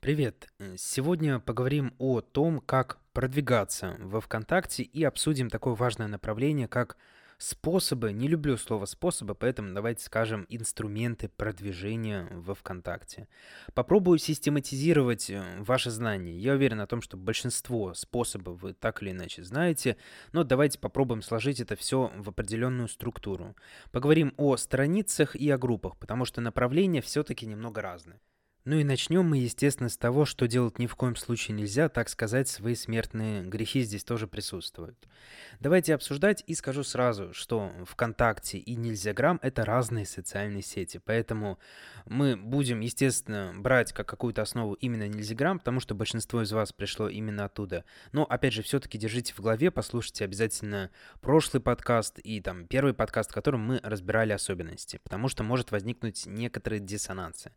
Привет! Э, Сегодня поговорим о том, как продвигаться во ВКонтакте и обсудим такое важное направление, как способы, не люблю слово способы, поэтому давайте скажем инструменты продвижения во ВКонтакте. Попробую систематизировать э, ваши знания. Я уверен о том, что большинство способов вы так или иначе знаете, но давайте попробуем сложить это все в определенную структуру. Поговорим о страницах и о группах, потому что направления все-таки немного разные. Ну и начнем мы, естественно, с того, что делать ни в коем случае нельзя, так сказать, свои смертные грехи здесь тоже присутствуют. Давайте обсуждать и скажу сразу, что ВКонтакте и Нельзяграм — это разные социальные сети, поэтому мы будем, естественно, брать как какую-то основу именно Нельзяграм, потому что большинство из вас пришло именно оттуда. Но, опять же, все-таки держите в голове, послушайте обязательно прошлый подкаст и там первый подкаст, в котором мы разбирали особенности, потому что может возникнуть некоторые диссонансы.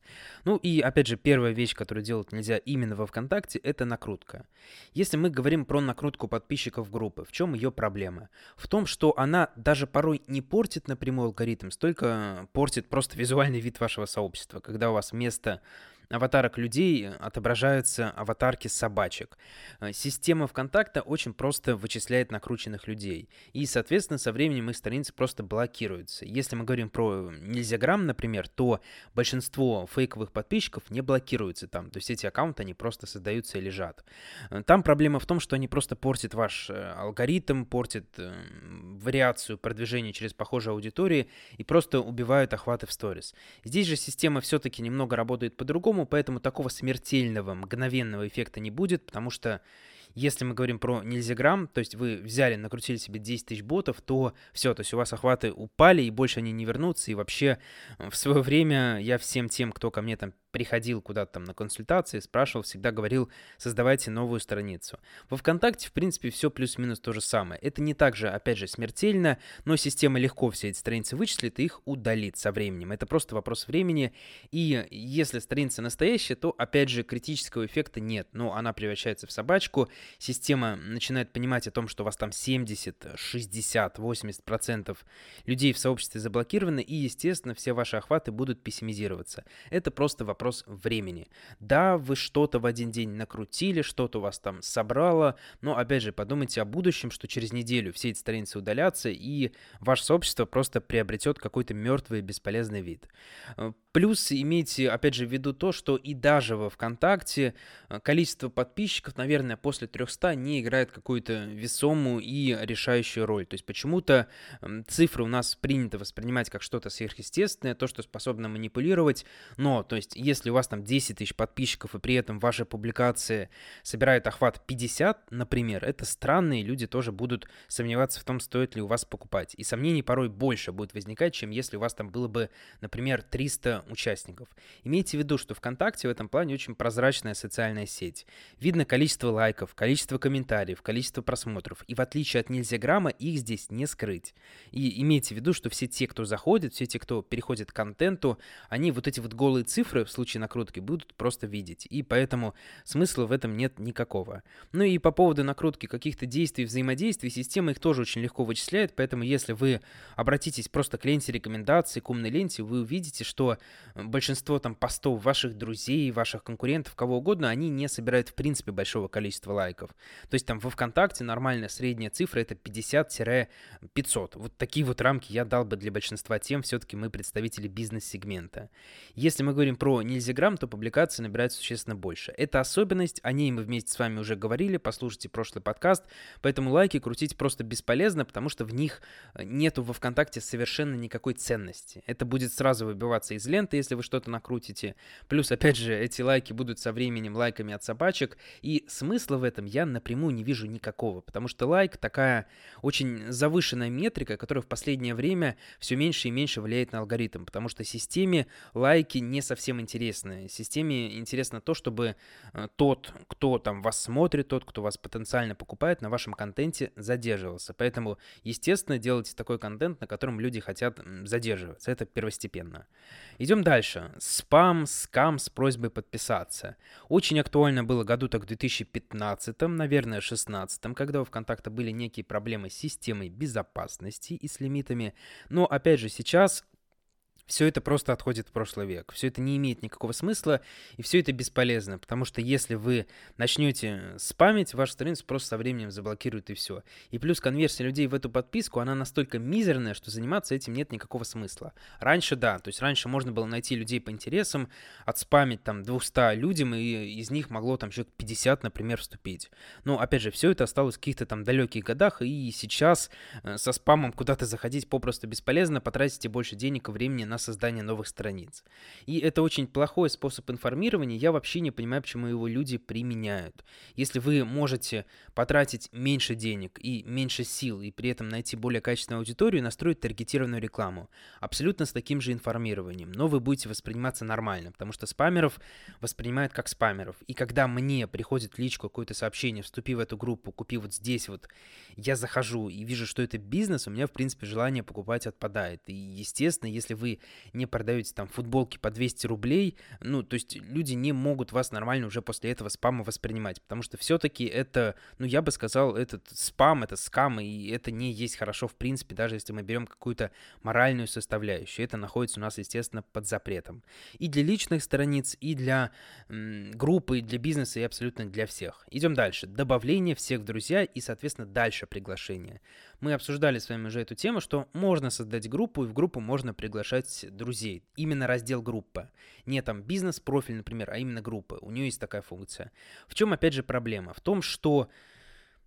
Ну и, опять опять же, первая вещь, которую делать нельзя именно во ВКонтакте, это накрутка. Если мы говорим про накрутку подписчиков группы, в чем ее проблема? В том, что она даже порой не портит напрямую алгоритм, столько портит просто визуальный вид вашего сообщества, когда у вас вместо аватарок людей отображаются аватарки собачек. Э, система ВКонтакта очень просто вычисляет накрученных людей. И, соответственно, со временем их страницы просто блокируются. Если мы говорим про Нельзяграм, например, то большинство фейковых подписчиков не блокируются там. То есть эти аккаунты, они просто создаются и лежат. Э, там проблема в том, что они просто портят ваш э, алгоритм, портят вариацию продвижения через похожие аудитории и просто убивают охваты в сторис. Здесь же система все-таки немного работает по-другому, по-другому, поэтому такого смертельного, мгновенного эффекта не будет, потому что если мы говорим про нельзяграм, то есть вы взяли, накрутили себе 10 тысяч ботов, то все, то есть у вас охваты упали, и больше они не вернутся. И вообще в свое время я всем тем, кто ко мне там приходил куда-то там на консультации, спрашивал, всегда говорил, создавайте новую страницу. Во ВКонтакте, в принципе, все плюс-минус то же самое. Это не так же, опять же, смертельно, но система легко все эти страницы вычислит и их удалит со временем. Это просто вопрос времени. И если страница настоящая, то, опять же, критического эффекта нет. Но она превращается в собачку, система начинает понимать о том, что у вас там 70, 60, 80 процентов людей в сообществе заблокированы, и, естественно, все ваши охваты будут пессимизироваться. Это просто вопрос вопрос времени. Да, вы что-то в один день накрутили, что-то у вас там собрало, но опять же подумайте о будущем, что через неделю все эти страницы удалятся, и ваше сообщество просто приобретет какой-то мертвый бесполезный вид. Э, плюс имейте, опять же, в виду то, что и даже во ВКонтакте э, количество подписчиков, наверное, после 300 не играет какую-то весомую и решающую роль. То есть почему-то цифры у нас принято воспринимать как что-то сверхъестественное, то, что способно манипулировать, но, то есть, у вас там 10 тысяч подписчиков, и при этом ваши публикации собирают охват 50, например, это странно, и люди тоже будут сомневаться в том, стоит ли у вас покупать. И сомнений порой больше будет возникать, чем если у вас там было бы, например, 300 участников. Имейте в виду, что ВКонтакте в этом плане очень прозрачная социальная сеть. Видно количество лайков, количество комментариев, количество просмотров. И в отличие от Нельзяграма, их здесь не скрыть. И имейте в виду, что все те, кто заходит, все те, кто переходит к контенту, они вот эти вот голые цифры в случае накрутки будут просто видеть. И поэтому смысла в этом нет никакого. Ну и по поводу накрутки каких-то действий, взаимодействий, система их тоже очень легко вычисляет, поэтому если вы обратитесь просто к ленте рекомендаций, к умной ленте, вы увидите, что большинство там постов ваших друзей, ваших конкурентов, кого угодно, они не собирают в принципе большого количества лайков. То есть там во ВКонтакте нормальная средняя цифра это 50-500. Вот такие вот рамки я дал бы для большинства тем, все-таки мы представители бизнес-сегмента. Если мы говорим про Нельзяграм, то публикации набирают существенно больше. Это особенность, о ней мы вместе с вами уже говорили, послушайте прошлый подкаст, поэтому лайки крутить просто бесполезно, потому что в них э, нету во ВКонтакте совершенно никакой ценности. Это будет сразу выбиваться из ленты, если вы что-то накрутите. Плюс, опять же, эти лайки будут со временем лайками от собачек, и смысла в этом я напрямую не вижу никакого, потому что лайк такая очень завышенная метрика, которая в последнее время все меньше и меньше влияет на алгоритм, потому что системе лайки не совсем интересны интересно. Системе интересно то, чтобы э, тот, кто там вас смотрит, тот, кто вас потенциально покупает, на вашем контенте задерживался. Поэтому, естественно, делайте такой контент, на котором люди хотят задерживаться. Это первостепенно. Идем дальше. Спам, скам с просьбой подписаться. Очень актуально было году так в 2015, наверное, 2016, когда у ВКонтакта были некие проблемы с системой безопасности и с лимитами. Но, опять же, сейчас все это просто отходит в прошлый век. Все это не имеет никакого смысла, и все это бесполезно, потому что если вы начнете спамить, вашу страницу просто со временем заблокируют и все. И плюс конверсия людей в эту подписку, она настолько мизерная, что заниматься этим нет никакого смысла. Раньше да, то есть раньше можно было найти людей по интересам, отспамить там 200 людям, и из них могло там человек 50, например, вступить. Но опять же, все это осталось в каких-то там далеких годах, и сейчас э, со спамом куда-то заходить попросту бесполезно, потратите больше денег и времени на создания новых страниц. И это очень плохой способ информирования, я вообще не понимаю, почему его люди применяют. Если вы можете потратить меньше денег и меньше сил, и при этом найти более качественную аудиторию и настроить таргетированную рекламу, абсолютно с таким же информированием, но вы будете восприниматься нормально, потому что спамеров воспринимают как спамеров. И когда мне приходит личку какое-то сообщение, вступи в эту группу, купи вот здесь вот, я захожу и вижу, что это бизнес, у меня, в принципе, желание покупать отпадает. И, естественно, если вы не продаете там футболки по 200 рублей, ну, то есть люди не могут вас нормально уже после этого спама воспринимать, потому что все-таки это, ну, я бы сказал, этот спам, это скам, и это не есть хорошо в принципе, даже если мы берем какую-то моральную составляющую. Это находится у нас, естественно, под запретом. И для личных страниц, и для м, группы, и для бизнеса, и абсолютно для всех. Идем дальше. Добавление всех в друзья и, соответственно, дальше приглашение. Мы обсуждали с вами уже эту тему, что можно создать группу, и в группу можно приглашать друзей. Именно раздел группа. Не там бизнес-профиль, например, а именно группа. У нее есть такая функция. В чем, опять же, проблема? В том, что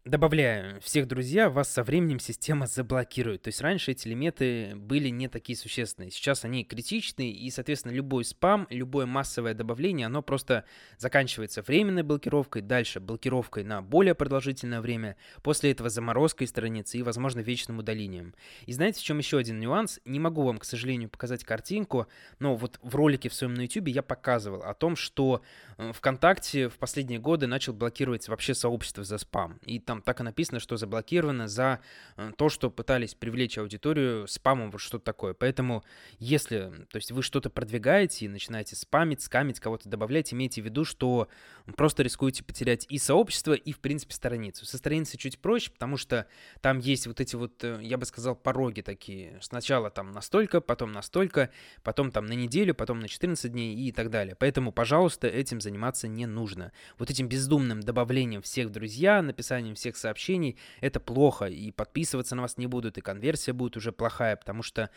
Добавляя всех друзья, вас со временем система заблокирует. То есть раньше эти лимиты были не такие существенные. Сейчас они критичны, и, соответственно, любой спам, любое массовое добавление, оно просто заканчивается временной блокировкой, дальше блокировкой на более продолжительное время, после этого заморозкой страницы и, возможно, вечным удалением. И знаете, в чем еще один нюанс? Не могу вам, к сожалению, показать картинку, но вот в ролике в своем на YouTube я показывал о том, что э, ВКонтакте в последние годы начал блокировать вообще сообщество за спам. И там там так и написано, что заблокировано за э, то, что пытались привлечь аудиторию спамом, вот что-то такое. Поэтому, если, то есть вы что-то продвигаете и начинаете спамить, скамить, кого-то добавлять, имейте в виду, что просто рискуете потерять и сообщество, и, в принципе, страницу. Со страницей чуть проще, потому что там есть вот эти вот, э, я бы сказал, пороги такие. Сначала там настолько, потом настолько, потом там на неделю, потом на 14 дней и так далее. Поэтому, пожалуйста, этим заниматься не нужно. Вот этим бездумным добавлением всех в друзья, написанием всех сообщений, это плохо, и подписываться на вас не будут, и конверсия будет уже плохая, потому что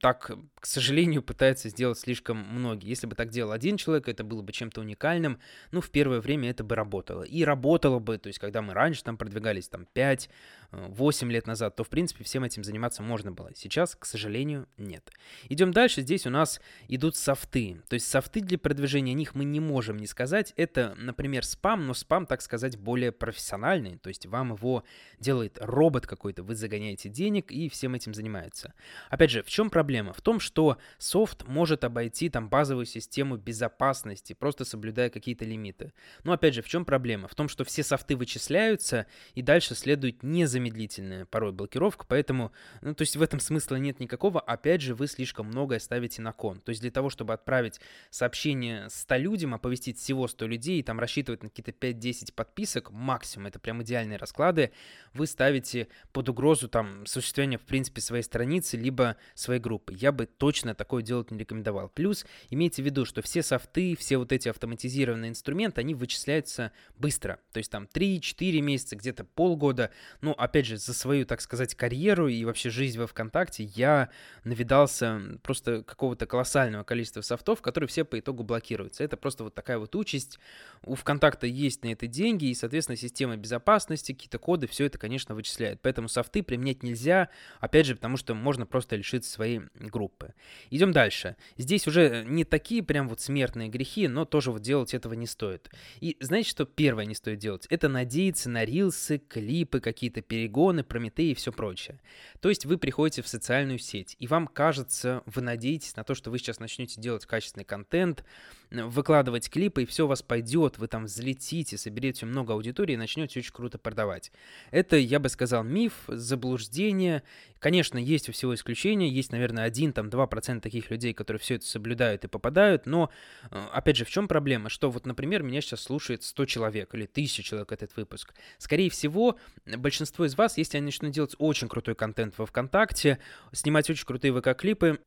так, к сожалению, пытаются сделать слишком многие. Если бы так делал один человек, это было бы чем-то уникальным, ну, в первое время это бы работало. И работало бы, то есть, когда мы раньше там продвигались там 5, 8 лет назад, то, в принципе, всем этим заниматься можно было. Сейчас, к сожалению, нет. Идем дальше. Здесь у нас идут софты. То есть софты для продвижения, них мы не можем не сказать. Это, например, спам, но спам, так сказать, более профессиональный. То есть вам его делает робот какой-то, вы загоняете денег и всем этим занимается. Опять же, в чем проблема? В том, что софт может обойти там базовую систему безопасности, просто соблюдая какие-то лимиты. Но опять же, в чем проблема? В том, что все софты вычисляются, и дальше следует незамедлительно замедлительная порой блокировка, поэтому, ну, то есть в этом смысла нет никакого, опять же, вы слишком многое ставите на кон. То есть для того, чтобы отправить сообщение 100 людям, оповестить всего 100 людей и там рассчитывать на какие-то 5-10 подписок, максимум, это прям идеальные расклады, вы ставите под угрозу там существование, в принципе, своей страницы, либо своей группы. Я бы точно такое делать не рекомендовал. Плюс имейте в виду, что все софты, все вот эти автоматизированные инструменты, они вычисляются быстро. То есть там 3-4 месяца, где-то полгода. Ну, опять же, за свою, так сказать, карьеру и вообще жизнь во ВКонтакте я навидался просто какого-то колоссального количества софтов, которые все по итогу блокируются. Это просто вот такая вот участь. У ВКонтакта есть на это деньги, и, соответственно, система безопасности, какие-то коды, все это, конечно, вычисляет. Поэтому софты применять нельзя, опять же, потому что можно просто лишиться своей группы. Идем дальше. Здесь уже не такие прям вот смертные грехи, но тоже вот делать этого не стоит. И знаете, что первое не стоит делать? Это надеяться на рилсы, клипы, какие-то передачи, перегоны, Прометей и все прочее. То есть вы приходите в социальную сеть, и вам кажется, вы надеетесь на то, что вы сейчас начнете делать качественный контент, выкладывать клипы, и все у вас пойдет, вы там взлетите, соберете много аудитории и начнете очень круто продавать. Это, я бы сказал, миф, заблуждение. Конечно, есть у всего исключения, есть, наверное, 1-2% таких людей, которые все это соблюдают и попадают, но, э, опять же, в чем проблема? Что вот, например, меня сейчас слушает 100 человек или 1000 человек этот выпуск. Скорее всего, большинство из вас, если они начнут делать очень крутой контент во ВКонтакте, снимать очень крутые ВК-клипы,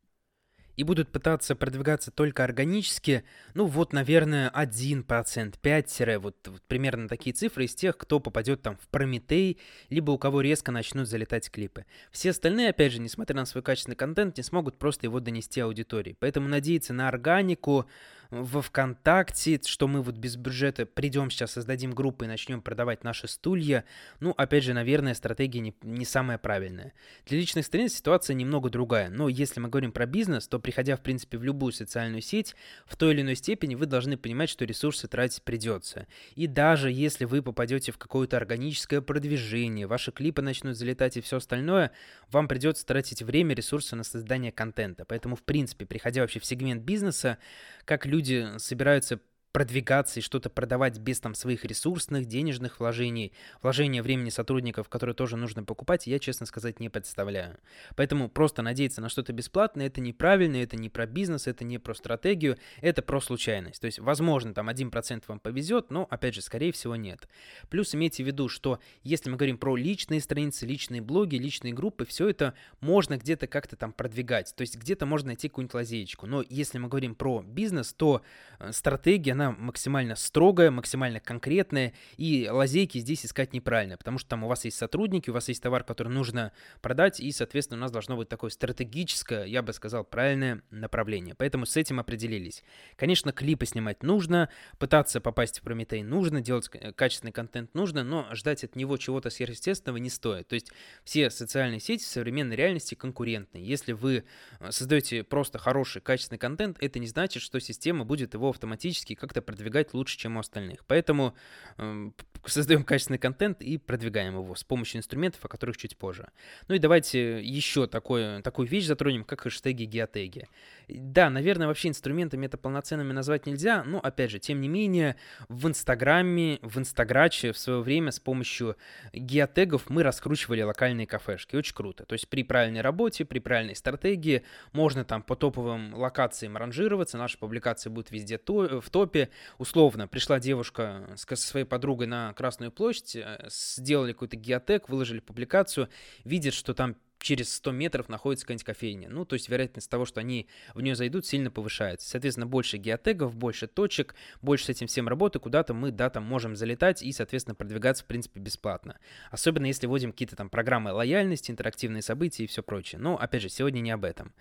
и будут пытаться продвигаться только органически, ну вот, наверное, 1%, 5 вот, вот примерно такие цифры из тех, кто попадет там в Прометей, либо у кого резко начнут залетать клипы. Все остальные, опять же, несмотря на свой качественный контент, не смогут просто его донести аудитории. Поэтому надеяться на органику, во ВКонтакте, что мы вот без бюджета придем сейчас, создадим группы и начнем продавать наши стулья, ну, опять же, наверное, стратегия не, не самая правильная. Для личных страниц ситуация немного другая, но если мы говорим про бизнес, то приходя, в принципе, в любую социальную сеть, в той или иной степени вы должны понимать, что ресурсы тратить придется. И даже если вы попадете в какое-то органическое продвижение, ваши клипы начнут залетать и все остальное, вам придется тратить время, ресурсы на создание контента. Поэтому, в принципе, приходя вообще в сегмент бизнеса, как люди собираются продвигаться и что-то продавать без там своих ресурсных, денежных вложений, вложения времени сотрудников, которые тоже нужно покупать, я, честно сказать, не представляю. Поэтому просто надеяться на что-то бесплатное, это неправильно, это не про бизнес, это не про стратегию, это про случайность. То есть, возможно, там 1% вам повезет, но, опять же, скорее всего, нет. Плюс имейте в виду, что если мы говорим про личные страницы, личные блоги, личные группы, все это можно где-то как-то там продвигать. То есть, где-то можно найти какую-нибудь лазеечку. Но если мы говорим про бизнес, то э, стратегия, она она максимально строгая, максимально конкретная, и лазейки здесь искать неправильно, потому что там у вас есть сотрудники, у вас есть товар, который нужно продать, и, соответственно, у нас должно быть такое стратегическое, я бы сказал, правильное направление. Поэтому с этим определились. Конечно, клипы снимать нужно, пытаться попасть в Прометей нужно, делать качественный контент нужно, но ждать от него чего-то сверхъестественного не стоит. То есть все социальные сети в современной реальности конкурентны. Если вы э, создаете просто хороший, качественный контент, это не значит, что система будет его автоматически как-то как-то продвигать лучше, чем у остальных. Поэтому э, создаем качественный контент и продвигаем его с помощью инструментов, о которых чуть позже. Ну и давайте еще такое, такую вещь затронем, как хэштеги, геотеги. Да, наверное, вообще инструментами это полноценными назвать нельзя, но, опять же, тем не менее, в Инстаграме, в Инстаграче в свое время с помощью геотегов мы раскручивали локальные кафешки. Очень круто. То есть при правильной работе, при правильной стратегии можно там по топовым локациям ранжироваться, наши публикации будут везде то, в топе. Условно, пришла девушка со своей подругой на Красную площадь, э, сделали какой-то геотег, выложили публикацию, видят, что там через 100 метров находится какая-нибудь кофейня. Ну, то есть вероятность того, что они в нее зайдут, сильно повышается. Соответственно, больше геотегов, больше точек, больше с этим всем работы, куда-то мы, да, там можем залетать и, соответственно, продвигаться, в принципе, бесплатно. Особенно если вводим какие-то там программы лояльности, интерактивные события и все прочее. Но, опять же, сегодня не об этом.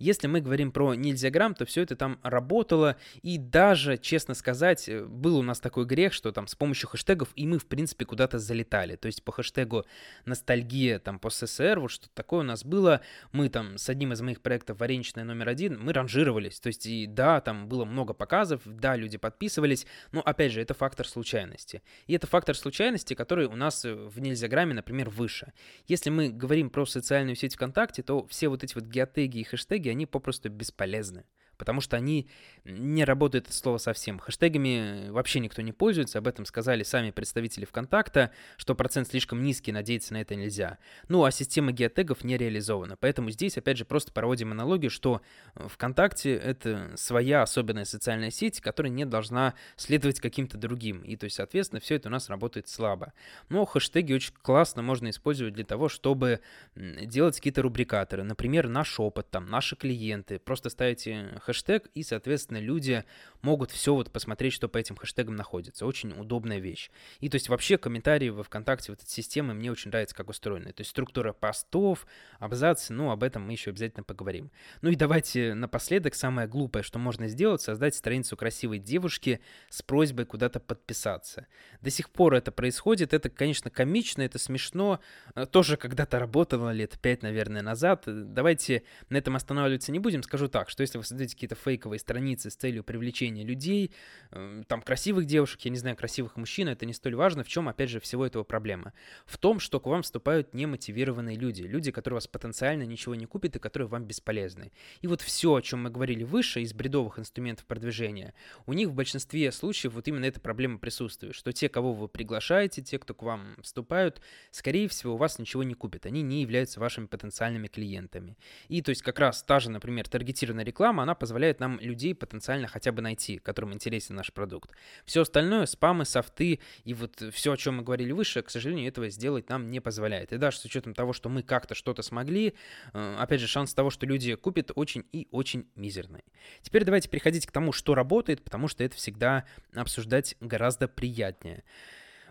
Если мы говорим про нельзяграмм, то все это там работало, и даже, честно сказать, был у нас такой грех, что там с помощью хэштегов и мы, в принципе, куда-то залетали. То есть по хэштегу ностальгия, там, по СССР, вот что-то такое такое у нас было. Мы там с одним из моих проектов «Вареничная номер один» мы ранжировались. То есть, и да, там было много показов, да, люди подписывались, но, опять же, это фактор случайности. И это фактор случайности, который у нас в Нельзяграме, например, выше. Если мы говорим про социальную сеть ВКонтакте, то все вот эти вот геотеги и хэштеги, они попросту бесполезны потому что они не работают от слова совсем. Хэштегами вообще никто не пользуется, об этом сказали сами представители ВКонтакта, что процент слишком низкий, надеяться на это нельзя. Ну а система геотегов не реализована, поэтому здесь опять же просто проводим аналогию, что ВКонтакте это своя особенная социальная сеть, которая не должна следовать каким-то другим, и то есть соответственно все это у нас работает слабо. Но хэштеги очень классно можно использовать для того, чтобы делать какие-то рубрикаторы, например, наш опыт, там, наши клиенты, просто ставите хэштег и, соответственно, люди могут все вот посмотреть, что по этим хэштегам находится. Очень удобная вещь. И то есть вообще комментарии во ВКонтакте, вот эта система, мне очень нравится, как устроена. То есть структура постов, абзацы, ну, об этом мы еще обязательно поговорим. Ну и давайте напоследок, самое глупое, что можно сделать, создать страницу красивой девушки с просьбой куда-то подписаться. До сих пор это происходит, это, конечно, комично, это смешно, э, тоже когда-то работало лет пять, наверное, назад. Давайте на этом останавливаться не будем, скажу так, что если вы создаете какие-то фейковые страницы с целью привлечения людей, э, там красивых девушек, я не знаю, красивых мужчин, это не столь важно. В чем, опять же, всего этого проблема? В том, что к вам вступают немотивированные люди, люди, которые вас потенциально ничего не купят и которые вам бесполезны. И вот все, о чем мы говорили выше из бредовых инструментов продвижения, у них в большинстве случаев вот именно эта проблема присутствует, что те, кого вы приглашаете, те, кто к вам вступают, скорее всего, у вас ничего не купят, они не являются вашими потенциальными клиентами. И то есть как раз та же, например, таргетированная реклама, она позволяет нам людей потенциально хотя бы найти, которым интересен наш продукт. Все остальное, спамы, софты и вот все, о чем мы говорили выше, к сожалению, этого сделать нам не позволяет. И даже с учетом того, что мы как-то что-то смогли, э, опять же, шанс того, что люди купят, очень и очень мизерный. Теперь давайте переходить к тому, что работает, потому что это всегда обсуждать гораздо приятнее.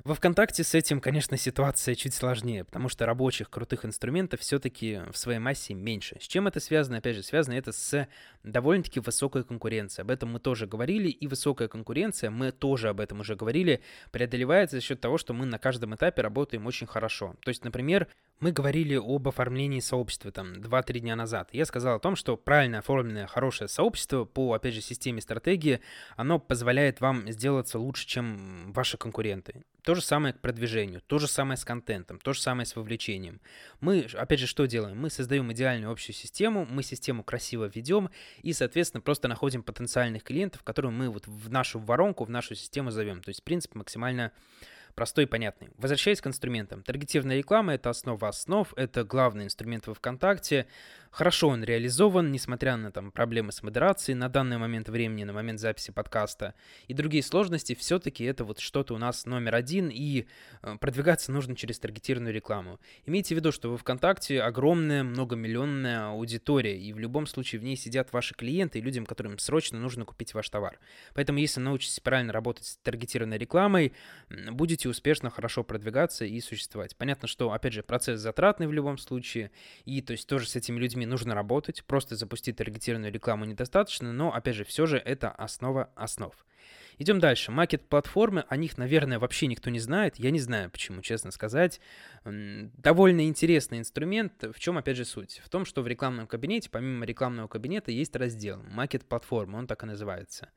Во ВКонтакте с этим, конечно, ситуация чуть сложнее, потому что рабочих крутых инструментов все-таки в своей массе меньше. С чем это связано? Опять же, связано это с довольно-таки высокой конкуренцией. Об этом мы тоже говорили, и высокая конкуренция, мы тоже об этом уже говорили, преодолевается за счет того, что мы на каждом этапе работаем очень хорошо. То есть, например, мы говорили об оформлении сообщества там 2-3 дня назад. Я сказал о том, что правильно оформленное хорошее сообщество по, опять же, системе стратегии, оно позволяет вам сделаться лучше, чем ваши конкуренты. То же самое к продвижению, то же самое с контентом, то же самое с вовлечением. Мы, опять же, что делаем? Мы создаем идеальную общую систему, мы систему красиво ведем и, соответственно, просто находим потенциальных клиентов, которые мы вот в нашу воронку, в нашу систему зовем. То есть принцип максимально простой и понятный. Возвращаясь к инструментам. Таргетированная реклама — это основа основ, это главный инструмент во ВКонтакте. Хорошо он реализован, несмотря на там, проблемы с модерацией на данный момент времени, на момент записи подкаста и другие сложности, все-таки это вот что-то у нас номер один, и э, продвигаться нужно через таргетированную рекламу. Имейте в виду, что во ВКонтакте огромная многомиллионная аудитория, и в любом случае в ней сидят ваши клиенты и людям, которым срочно нужно купить ваш товар. Поэтому если научитесь правильно работать с таргетированной рекламой, будете успешно, хорошо продвигаться и существовать. Понятно, что, опять же, процесс затратный в любом случае, и то есть тоже с этими людьми нужно работать, просто запустить таргетированную рекламу недостаточно, но, опять же, все же это основа основ. Идем дальше. Маркет-платформы, о них, наверное, вообще никто не знает. Я не знаю, почему, честно сказать. Довольно интересный инструмент. В чем, опять же, суть? В том, что в рекламном кабинете, помимо рекламного кабинета, есть раздел Маркет-платформы, он так и называется.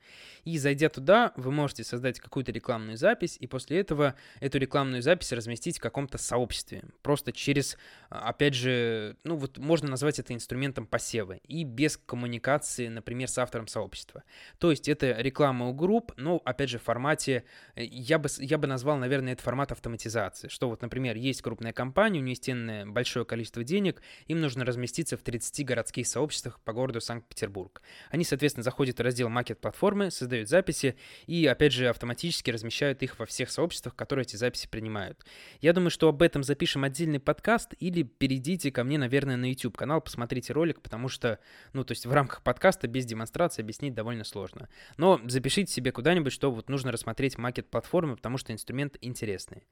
И зайдя туда, вы можете создать какую-то рекламную запись, и после этого эту рекламную запись разместить в каком-то сообществе. Просто через, а, опять же, ну вот можно назвать это инструментом посева. И без коммуникации, например, с автором сообщества. То есть это реклама у групп, ну, опять же, в формате, э, я бы, я бы назвал, наверное, это формат автоматизации, что вот, например, есть крупная компания, у нее есть большое количество денег, им нужно разместиться в 30 городских сообществах по городу Санкт-Петербург. Они, соответственно, заходят в раздел маркет-платформы, создают записи и, опять же, автоматически размещают их во всех сообществах, которые эти записи принимают. Я думаю, что об этом запишем отдельный подкаст или перейдите ко мне, наверное, на YouTube-канал, посмотрите ролик, потому что, ну, то есть в рамках подкаста без демонстрации объяснить довольно сложно. Но запишите себе куда-нибудь что-нибудь, что вот нужно рассмотреть маркет-платформы, потому что инструмент интересный.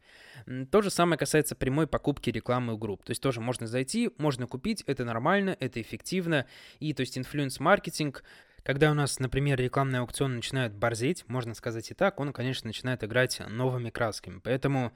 То же самое касается прямой покупки рекламы у групп. То есть тоже можно зайти, можно купить, это нормально, это эффективно. И то есть influence-маркетинг, когда у нас, например, рекламные аукционы начинают борзеть, можно сказать и так, он, конечно, начинает играть новыми красками. Поэтому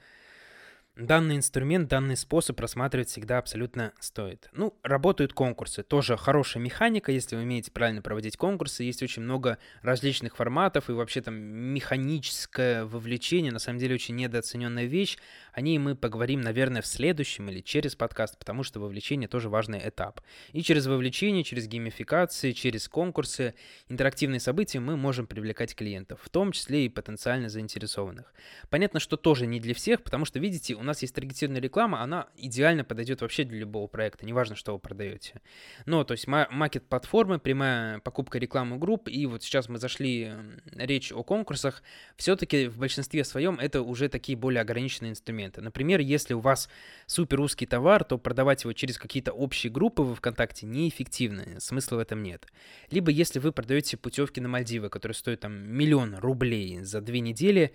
Данный инструмент, данный способ рассматривать всегда абсолютно стоит. Ну, работают конкурсы. Тоже хорошая механика, если вы умеете правильно проводить конкурсы. Есть очень много различных форматов, и вообще там механическое вовлечение, на самом деле, очень недооцененная вещь. О ней мы поговорим, наверное, в следующем или через подкаст, потому что вовлечение тоже важный этап. И через вовлечение, через геймификации, через конкурсы, интерактивные события мы можем привлекать клиентов, в том числе и потенциально заинтересованных. Понятно, что тоже не для всех, потому что, видите, у нас есть таргетированная реклама, она идеально подойдет вообще для любого проекта, неважно, что вы продаете. Но, то есть, маркет-платформы, прямая покупка рекламы групп, и вот сейчас мы зашли речь о конкурсах, все-таки в большинстве своем это уже такие более ограниченные инструменты. Например, если у вас супер узкий товар, то продавать его через какие-то общие группы в ВКонтакте неэффективно, смысла в этом нет. Либо если вы продаете путевки на Мальдивы, которые стоят там миллион рублей за две недели,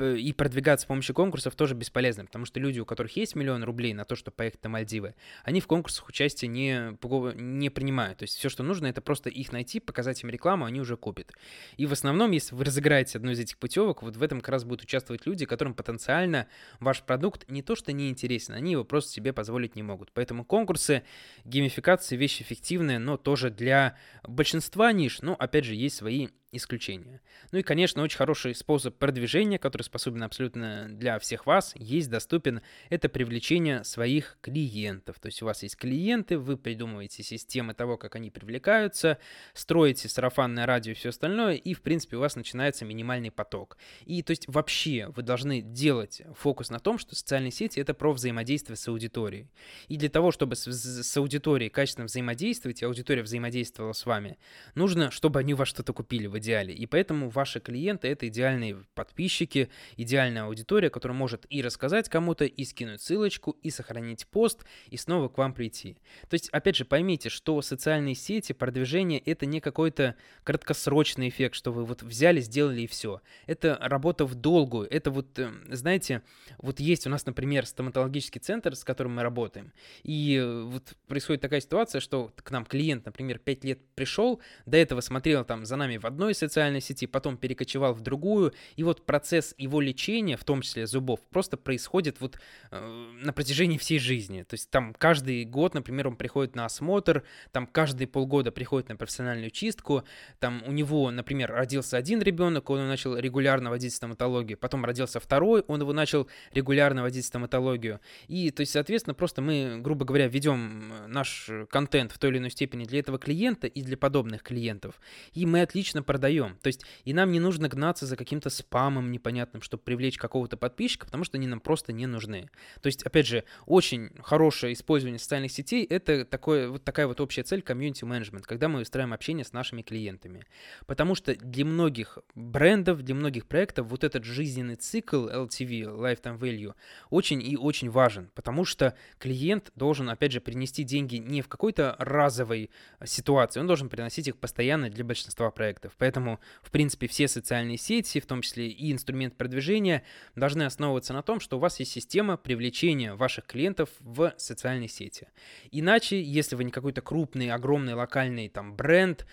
и продвигаться с помощью конкурсов тоже бесполезно, потому что люди, у которых есть миллион рублей на то, чтобы поехать на Мальдивы, они в конкурсах участие не, не принимают. То есть все, что нужно, это просто их найти, показать им рекламу, они уже купят. И в основном, если вы разыграете одну из этих путевок, вот в этом как раз будут участвовать люди, которым потенциально ваш продукт не то что не интересен, они его просто себе позволить не могут. Поэтому конкурсы, геймификации, вещи эффективные, но тоже для большинства ниш, ну, опять же, есть свои исключения. Ну и, конечно, очень хороший способ продвижения, который способен абсолютно для всех вас, есть доступен, это привлечение своих клиентов. То есть у вас есть клиенты, вы придумываете системы того, как они привлекаются, строите сарафанное радио и все остальное, и, в принципе, у вас начинается минимальный поток. И, то есть, вообще вы должны делать фокус на том, что социальные сети — это про взаимодействие с аудиторией. И для того, чтобы с, с аудиторией качественно взаимодействовать, и аудитория взаимодействовала с вами, нужно, чтобы они у вас что-то купили в идеале. И поэтому ваши клиенты — это идеальные подписчики, идеальная аудитория, которая может и рассказать кому-то, и скинуть ссылочку, и сохранить пост, и снова к вам прийти. То есть, опять же, поймите, что социальные сети, продвижение — это не какой-то краткосрочный эффект, что вы вот взяли, сделали и все. Это работа в долгую. Это вот, э, знаете, вот есть у нас, например, стоматологический центр, с которым мы работаем, и э, вот происходит такая ситуация, что к нам клиент, например, 5 лет пришел, до этого смотрел там за нами в одной социальной сети, потом перекочевал в другую, и вот процесс его лечения, в том числе зубов, просто происходит вот э, на протяжении всей жизни. То есть там каждый год, например, он приходит на осмотр, там каждые полгода приходит на профессиональную чистку, там у него, например, родился один ребенок, он начал регулярно водить стоматологию, потом родился второй, он его начал регулярно водить стоматологию. И, то есть, соответственно, просто мы, грубо говоря, ведем наш контент в той или иной степени для этого клиента и для подобных клиентов. И мы отлично продаем. То есть, и нам не нужно гнаться за каким-то спамом непонятным, чтобы привлечь какого-то подписчика, потому что они нам просто не нужны. То есть, опять же, очень хорошее использование социальных сетей — это такое, вот такая вот общая цель комьюнити менеджмент, когда мы выстраиваем общение с нашими клиентами. Потому что для многих брендов, для многих проектов вот этот жизненный цикл LTV, Lifetime Value, очень и очень важен, потому что клиент должен, опять же, принести деньги не в какой-то разовой ситуации, он должен приносить их постоянно для большинства проектов. Поэтому, в принципе, все социальные сети, в том числе и инструмент продвижения, должны основываться на том, что у вас есть система привлечения ваших клиентов в социальные сети. Иначе, если вы не какой-то крупный, огромный, локальный там бренд,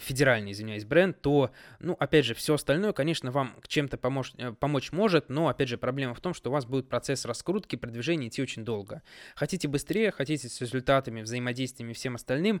федеральный, извиняюсь, бренд, то, ну, опять же, все остальное, конечно, вам чем-то помочь, э, помочь может, но, опять же, проблема в том, что у вас будет процесс раскрутки, продвижения идти очень долго. Хотите быстрее, хотите с результатами, взаимодействиями и всем остальным,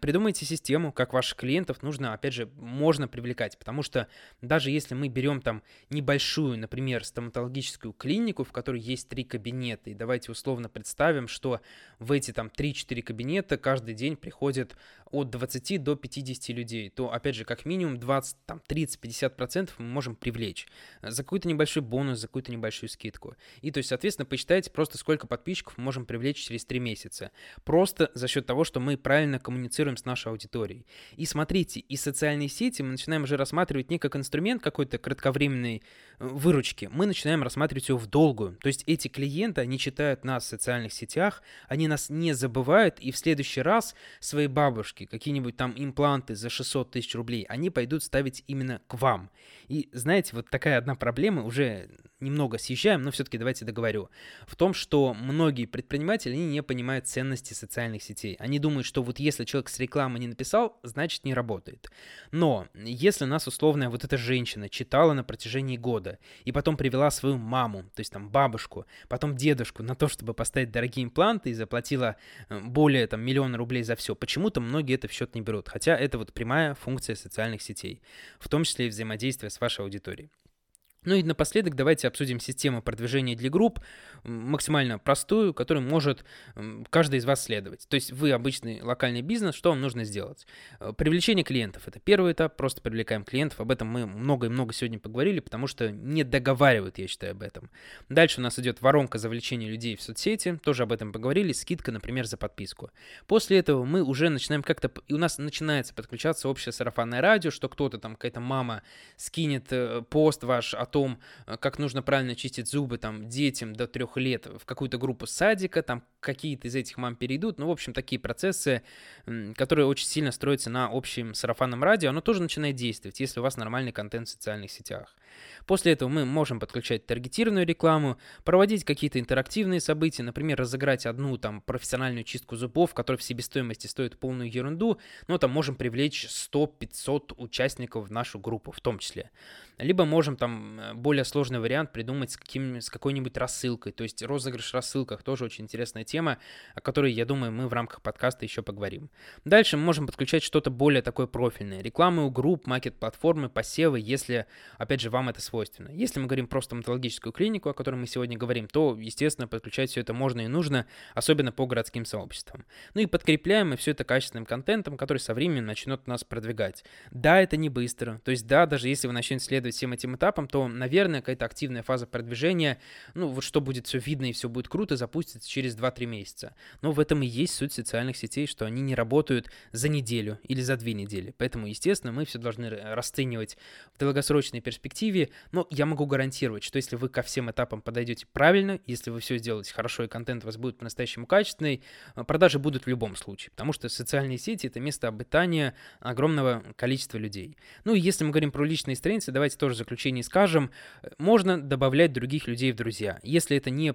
придумайте систему, как ваших клиентов нужно, опять же, можно привлекать, потому что даже если мы берем там небольшую, например, стоматологическую клинику, в которой есть три кабинета, и давайте условно представим, что в эти там 3-4 кабинета каждый день приходит от 20 до 50 людей, то, опять же, как минимум 20, там, 30, 50 процентов мы можем привлечь за какой-то небольшой бонус, за какую-то небольшую скидку. И, то есть, соответственно, посчитайте просто, сколько подписчиков мы можем привлечь через 3 месяца. Просто за счет того, что мы правильно коммуницируем с нашей аудиторией. И смотрите, и социальные сети мы начинаем уже рассматривать не как инструмент какой-то кратковременной э, выручки, мы начинаем рассматривать его в долгую. То есть эти клиенты, они читают нас в социальных сетях, они нас не забывают, и в следующий раз своей бабушке какие-нибудь там импланты за 600 тысяч рублей, они пойдут ставить именно к вам. И знаете, вот такая одна проблема, уже немного съезжаем, но все-таки давайте договорю, в том, что многие предприниматели они не понимают ценности социальных сетей. Они думают, что вот если человек с рекламы не написал, значит не работает. Но если нас условная вот эта женщина читала на протяжении года и потом привела свою маму, то есть там бабушку, потом дедушку на то, чтобы поставить дорогие импланты и заплатила э, более там миллиона рублей за все, почему-то многие это в счет не берут. Хотя это вот прямая функция социальных сетей, в том числе и взаимодействие с вашей аудиторией. Ну и напоследок давайте обсудим систему продвижения для групп, максимально простую, которую может каждый из вас следовать. То есть вы обычный локальный бизнес, что вам нужно сделать? Э, привлечение клиентов – это первый этап, просто привлекаем клиентов. Об этом мы много и много сегодня поговорили, потому что не договаривают, я считаю, об этом. Дальше у нас идет воронка завлечения людей в соцсети, тоже об этом поговорили, скидка, например, за подписку. После этого мы уже начинаем как-то, и у нас начинается подключаться общее сарафанное радио, что кто-то там, какая-то мама скинет э, пост ваш о том, э, как нужно правильно чистить зубы там детям до трех лет в какую-то группу садика, там какие-то из этих мам перейдут. Ну, в общем, такие процессы, которые очень сильно строятся на общем сарафанном радио, оно тоже начинает действовать, если у вас нормальный контент в социальных сетях. После этого мы можем подключать таргетированную рекламу, проводить какие-то интерактивные события, например, разыграть одну там профессиональную чистку зубов, которая в себестоимости стоит полную ерунду, но там можем привлечь 100-500 участников в нашу группу в том числе. Либо можем там э, более сложный вариант придумать с, каким, с какой-нибудь рассылкой, то есть розыгрыш в рассылках, тоже очень интересная тема, о которой, я думаю, мы в рамках подкаста еще поговорим. Дальше мы можем подключать что-то более такое профильное. Рекламы у групп, маркет-платформы, посевы, если, опять же, вам это свойственно. Если мы говорим про стоматологическую клинику, о которой мы сегодня говорим, то, естественно, подключать все это можно и нужно, особенно по городским сообществам. Ну и подкрепляем мы все это качественным контентом, который со временем начнет нас продвигать. Да, это не быстро. То есть, да, даже если вы начнете следовать всем этим этапам, то, наверное, какая-то активная фаза продвижения, ну, вот что будет все видно и все будет круто, запустится через 2-3 месяца. Но в этом и есть суть социальных сетей, что они не работают за неделю или за две недели. Поэтому, естественно, мы все должны расценивать в долгосрочной перспективе. Но я могу гарантировать, что если вы ко всем этапам подойдете правильно, если вы все сделаете хорошо и контент у вас будет по-настоящему качественный, э, продажи будут в любом случае. Потому что социальные сети — это место обитания огромного количества людей. Ну и если мы говорим про личные страницы, давайте тоже в заключение скажем, можно добавлять других людей в друзья. Если это не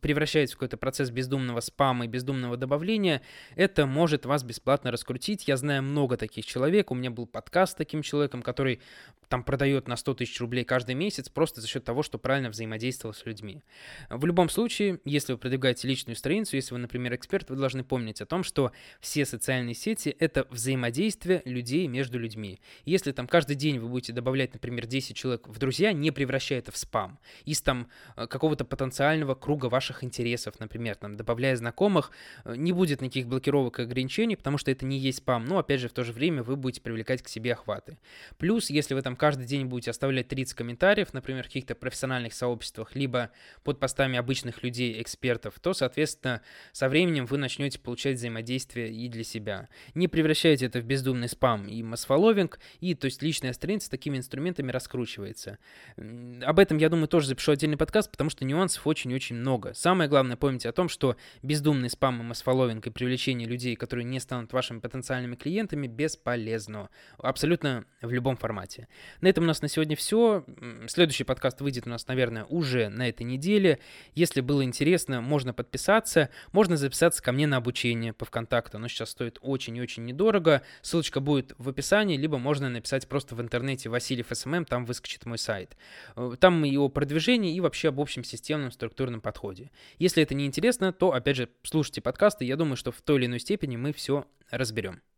превращается в какой-то процесс бездумного спама и бездумного добавления, это может вас бесплатно раскрутить. Я знаю много таких человек. У меня был подкаст с таким человеком, который там продает на 100 тысяч рублей каждый месяц просто за счет того, что правильно взаимодействовал с людьми. В любом случае, если вы продвигаете личную страницу, если вы, например, эксперт, вы должны помнить о том, что все социальные сети — это взаимодействие людей между людьми. Если там каждый день вы будете добавлять, например, 10 человек в друзья, не превращая это в спам, из там э, какого-то потенциального круга ваших интересов, например, там, добавляя знакомых, э, не будет никаких блокировок и ограничений, потому что это не есть спам, но, опять же, в то же время вы будете привлекать к себе охваты. Плюс, если вы там каждый день будете оставлять 30 комментариев, например, в каких-то профессиональных сообществах, либо под постами обычных людей, экспертов, то, соответственно, со временем вы начнете получать взаимодействие и для себя. Не превращайте это в бездумный спам и масфоловинг, и, то есть, личная страница такими инструментами раскручивается. Об этом, я думаю, тоже запишу отдельный подкаст, потому что нюансов очень-очень много много. Самое главное, помните о том, что бездумный спам и массфолловинг и привлечение людей, которые не станут вашими потенциальными клиентами, бесполезно. Абсолютно в любом формате. На этом у нас на сегодня все. Следующий подкаст выйдет у нас, наверное, уже на этой неделе. Если было интересно, можно подписаться. Можно записаться ко мне на обучение по ВКонтакту. Оно сейчас стоит очень и очень недорого. Ссылочка будет в описании, либо можно написать просто в интернете Васильев SMM, там выскочит мой сайт. Э, там и о продвижении, и вообще об общем системном структурном подходе подходе. Если это не интересно, то, опять же, слушайте подкасты, я думаю, что в той или иной степени мы все разберем.